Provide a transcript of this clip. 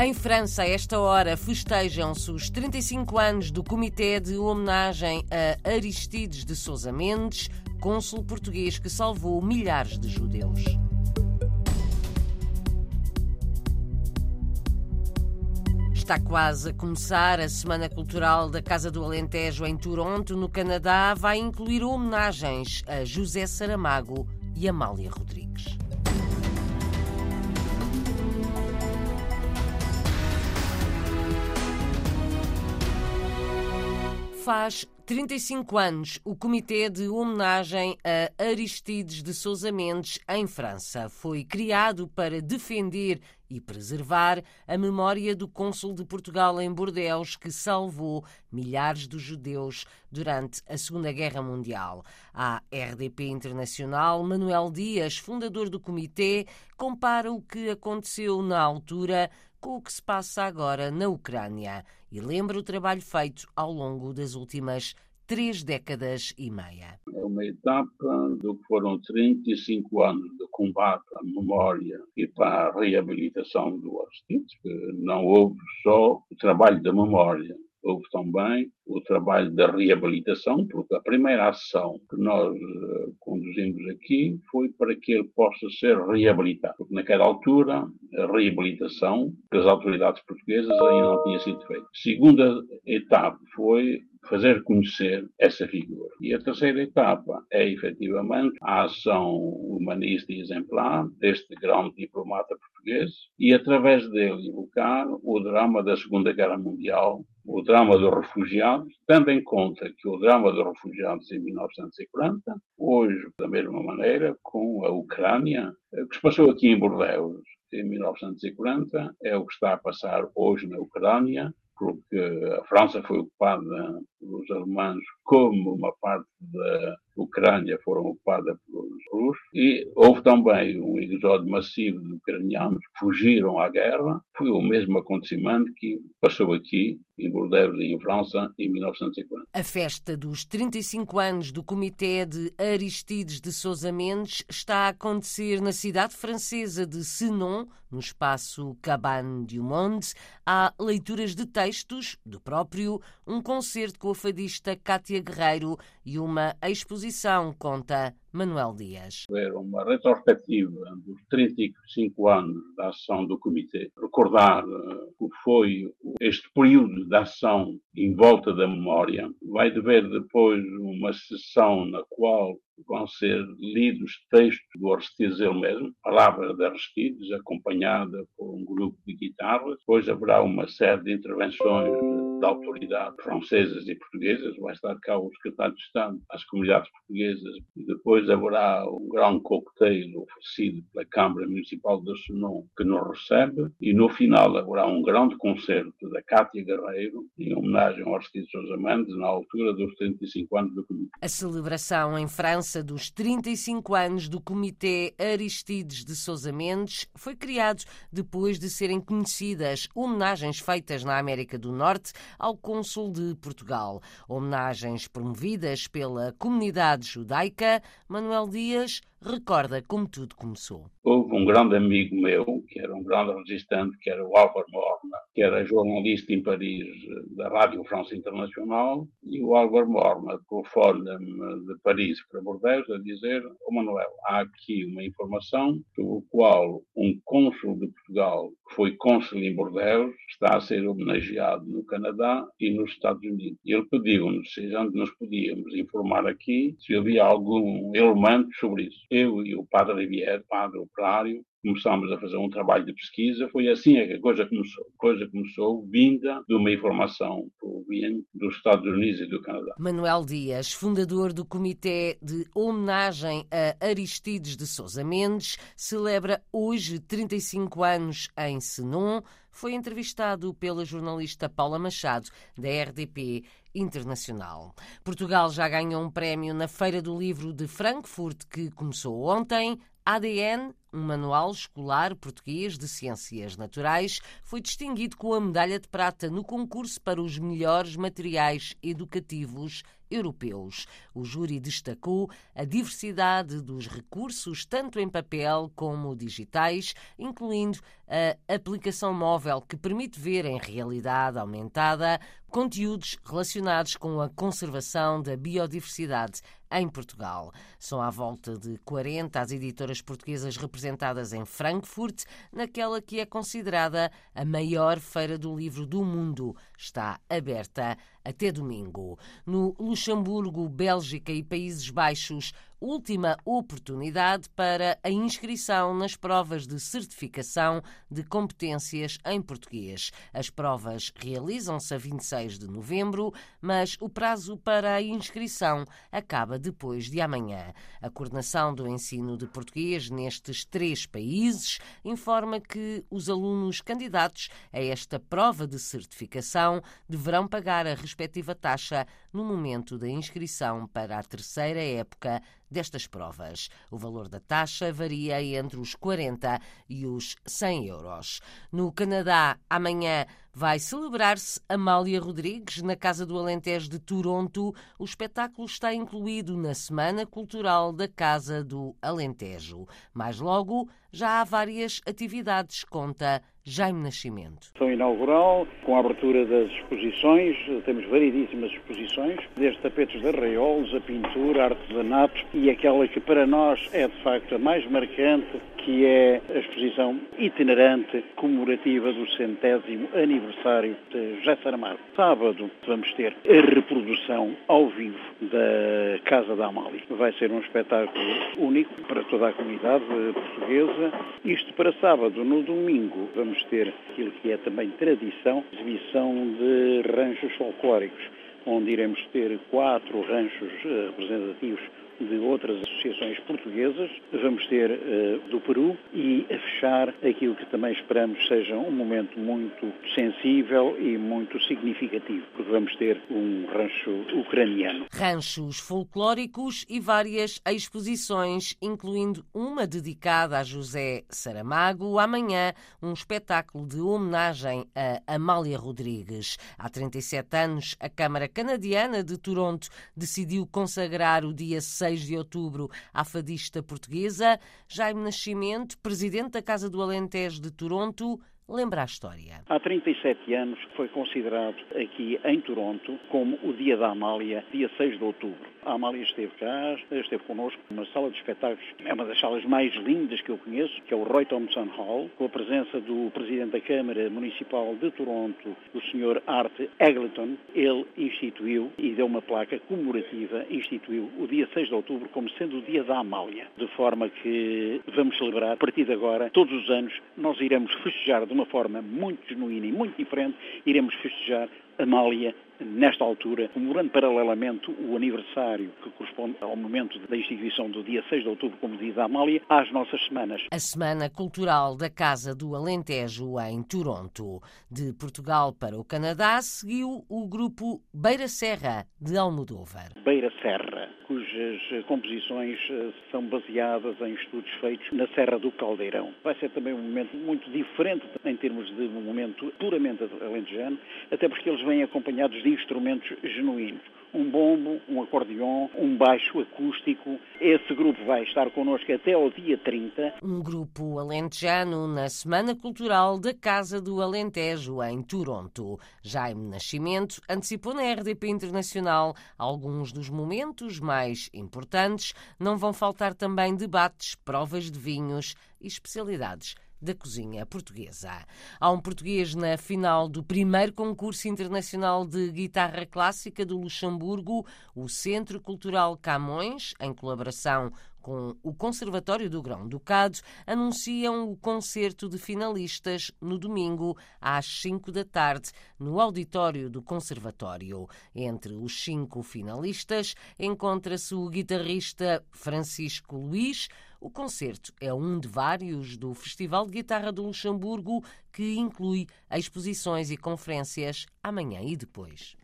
Em França, a esta hora, festejam-se os 35 anos do Comitê de Homenagem a Aristides de Sousa Mendes, cônsul português que salvou milhares de judeus. Está quase a começar a Semana Cultural da Casa do Alentejo em Toronto, no Canadá. Vai incluir homenagens a José Saramago e Amália Rodrigues. Faz 35 anos, o Comitê de Homenagem a Aristides de Sousa Mendes, em França, foi criado para defender e preservar a memória do cônsul de Portugal em Bordeaux, que salvou milhares de judeus durante a Segunda Guerra Mundial. A RDP Internacional, Manuel Dias, fundador do comitê, compara o que aconteceu na altura com o que se passa agora na Ucrânia e lembra o trabalho feito ao longo das últimas três décadas e meia. É uma etapa do que foram 35 anos de combate à memória e para a reabilitação do Aristides, que não houve só o trabalho da memória, houve também o trabalho da reabilitação, porque a primeira ação que nós uh, conduzimos aqui foi para que ele possa ser reabilitado. Porque naquela altura, a reabilitação das autoridades portuguesas ainda não tinha sido feita. Segunda etapa foi fazer conhecer essa figura. E a terceira etapa é, efetivamente, a ação humanista e exemplar deste grande diplomata português e, através dele, evocar o drama da Segunda Guerra Mundial o drama dos refugiados, tendo em conta que o drama dos refugiados em 1940, hoje, da mesma maneira, com a Ucrânia, o que se passou aqui em Bordeaux em 1940 é o que está a passar hoje na Ucrânia, porque a França foi ocupada pelos alemães como uma parte da Ucrânia foram ocupada pelos russos e houve também um episódio massivo de ucranianos que fugiram à guerra. Foi o mesmo acontecimento que passou aqui em Bordeaux em França em 1950. A festa dos 35 anos do Comitê de Aristides de Sousa Mendes está a acontecer na cidade francesa de Senon, no espaço Cabane du Monde. Há leituras de textos do próprio, um concerto com a fadista Cátia Guerreiro e uma exposição, conta Manuel Dias. Era uma retrospectiva dos 35 anos da ação do Comitê. Recordar uh, o que foi este período de ação em volta da memória. Vai haver depois uma sessão na qual vão ser lidos textos do Aristides ele mesmo, palavras de Aristides, acompanhada por um grupo de guitarras. Depois haverá uma série de intervenções da autoridade francesas e portuguesas. Vai estar cá o secretário de Estado às comunidades portuguesas. E depois haverá um grande coquetel oferecido pela Câmara Municipal de Senon, que nos recebe. E no final haverá um grande concerto da Cátia Guerreiro, em homenagem ao Aristides Sousa Mendes, na altura dos 35 anos do Comitê. A celebração em França dos 35 anos do Comitê Aristides de Sousa Mendes foi criado depois de serem conhecidas homenagens feitas na América do Norte ao cônsul de Portugal. Homenagens promovidas pela comunidade judaica. Manuel Dias recorda como tudo começou. Houve um grande amigo meu, que era um grande resistente, que era o Álvaro Morna, que era jornalista em Paris da Rádio França Internacional, e o Álvaro Morna telefona-me de Paris para Bordeaux a dizer, oh Manuel, há aqui uma informação sobre o qual um cônsul de Portugal, que foi cônsul em Bordeaux, está a ser homenageado no Canadá e nos Estados Unidos. Ele pediu-nos se nos podíamos informar aqui se havia algum elemento sobre isso eu e o padre Rivière, padre operário, começámos a fazer um trabalho de pesquisa. Foi assim é que a coisa começou. A coisa começou vinda de uma informação dos Estados Unidos e do Canadá. Manuel Dias, fundador do Comitê de Homenagem a Aristides de Sousa Mendes, celebra hoje 35 anos em Senon. Foi entrevistado pela jornalista Paula Machado, da RDP Internacional. Portugal já ganhou um prémio na Feira do Livro de Frankfurt, que começou ontem. ADN, um manual escolar português de ciências naturais, foi distinguido com a medalha de prata no concurso para os melhores materiais educativos europeus. O júri destacou a diversidade dos recursos, tanto em papel como digitais, incluindo a aplicação móvel que permite ver em realidade aumentada conteúdos relacionados com a conservação da biodiversidade em Portugal. São à volta de 40 as editoras portuguesas representadas em Frankfurt, naquela que é considerada a maior feira do livro do mundo. Está aberta até domingo. No Luxemburgo, Bélgica e Países Baixos, última oportunidade para a inscrição nas provas de certificação de competências em português. As provas realizam-se a 26 de novembro, mas o prazo para a inscrição acaba depois de amanhã. A coordenação do ensino de português nestes três países informa que os alunos candidatos a esta prova de certificação deverão pagar a respectiva taxa no momento da inscrição para a terceira época destas provas. O valor da taxa varia entre os 40 e os 100 euros. No Canadá, amanhã vai celebrar-se Amália Rodrigues na Casa do Alentejo de Toronto. O espetáculo está incluído na Semana Cultural da Casa do Alentejo. Mais logo, já há várias atividades, conta Jaime Nascimento. São inaugural, com a abertura das exposições, temos variedíssimas exposições, desde tapetes de arraiolos, a pintura, artesanato e aquela que para nós é de facto a mais marcante, que é a exposição itinerante comemorativa do centésimo aniversário de José Saramago. Sábado vamos ter a reprodução ao vivo da Casa da Amália. Vai ser um espetáculo único para toda a comunidade portuguesa. Isto para sábado. No domingo vamos ter aquilo que é também tradição, exibição de ranchos folclóricos, onde iremos ter quatro ranchos eh, representativos de outras associações portuguesas, vamos ter uh, do Peru e a fechar aquilo que também esperamos seja um momento muito sensível e muito significativo, porque vamos ter um rancho ucraniano. Ranchos folclóricos e várias exposições, incluindo uma dedicada a José Saramago. Amanhã, um espetáculo de homenagem a Amália Rodrigues. Há 37 anos, a Câmara Canadiana de Toronto decidiu consagrar o dia 6 6 de outubro à fadista portuguesa. Jaime Nascimento, presidente da Casa do Alentejo de Toronto, lembra a história. Há 37 anos foi considerado aqui em Toronto como o Dia da Amália, dia 6 de outubro. A Amália esteve cá, esteve connosco numa sala de espetáculos, é uma das salas mais lindas que eu conheço, que é o Roy Thompson Hall, com a presença do Presidente da Câmara Municipal de Toronto, o Sr. Art Eglinton. Ele instituiu e deu uma placa comemorativa, instituiu o dia 6 de outubro como sendo o Dia da Amália, de forma que vamos celebrar, a partir de agora, todos os anos, nós iremos festejar de uma forma muito genuína e muito diferente, iremos festejar Amália nesta altura, comemorando paralelamente o aniversário que corresponde ao momento da instituição do dia 6 de outubro como dia da Amália, às nossas semanas. A Semana Cultural da Casa do Alentejo em Toronto. De Portugal para o Canadá, seguiu o grupo Beira Serra de Almodóvar. Beira Serra, cujas composições eh, são baseadas em estudos feitos na Serra do Caldeirão. Vai ser também um momento muito diferente em termos de um momento puramente alentejano, até porque eles vêm acompanhados de instrumentos genuínos um bombo, um acordeão, um baixo acústico. Esse grupo vai estar connosco até ao dia 30. Um grupo alentejano na Semana Cultural da Casa do Alentejo, em Toronto. Jaime Nascimento antecipou na RDP Internacional alguns dos momentos mais importantes. Não vão faltar também debates, provas de vinhos e especialidades da cozinha portuguesa. Há um português na final do primeiro concurso internacional de guitarra clássica do Luxemburgo, o Centro Cultural Camões, em colaboração com o Conservatório do Grão-Ducado, anunciam o concerto de finalistas no domingo às 5 da tarde no auditório do Conservatório. Entre os cinco finalistas encontra-se o guitarrista Francisco Luís, o concerto é um de vários do Festival de Guitarra do Luxemburgo, que inclui exposições e conferências amanhã e depois.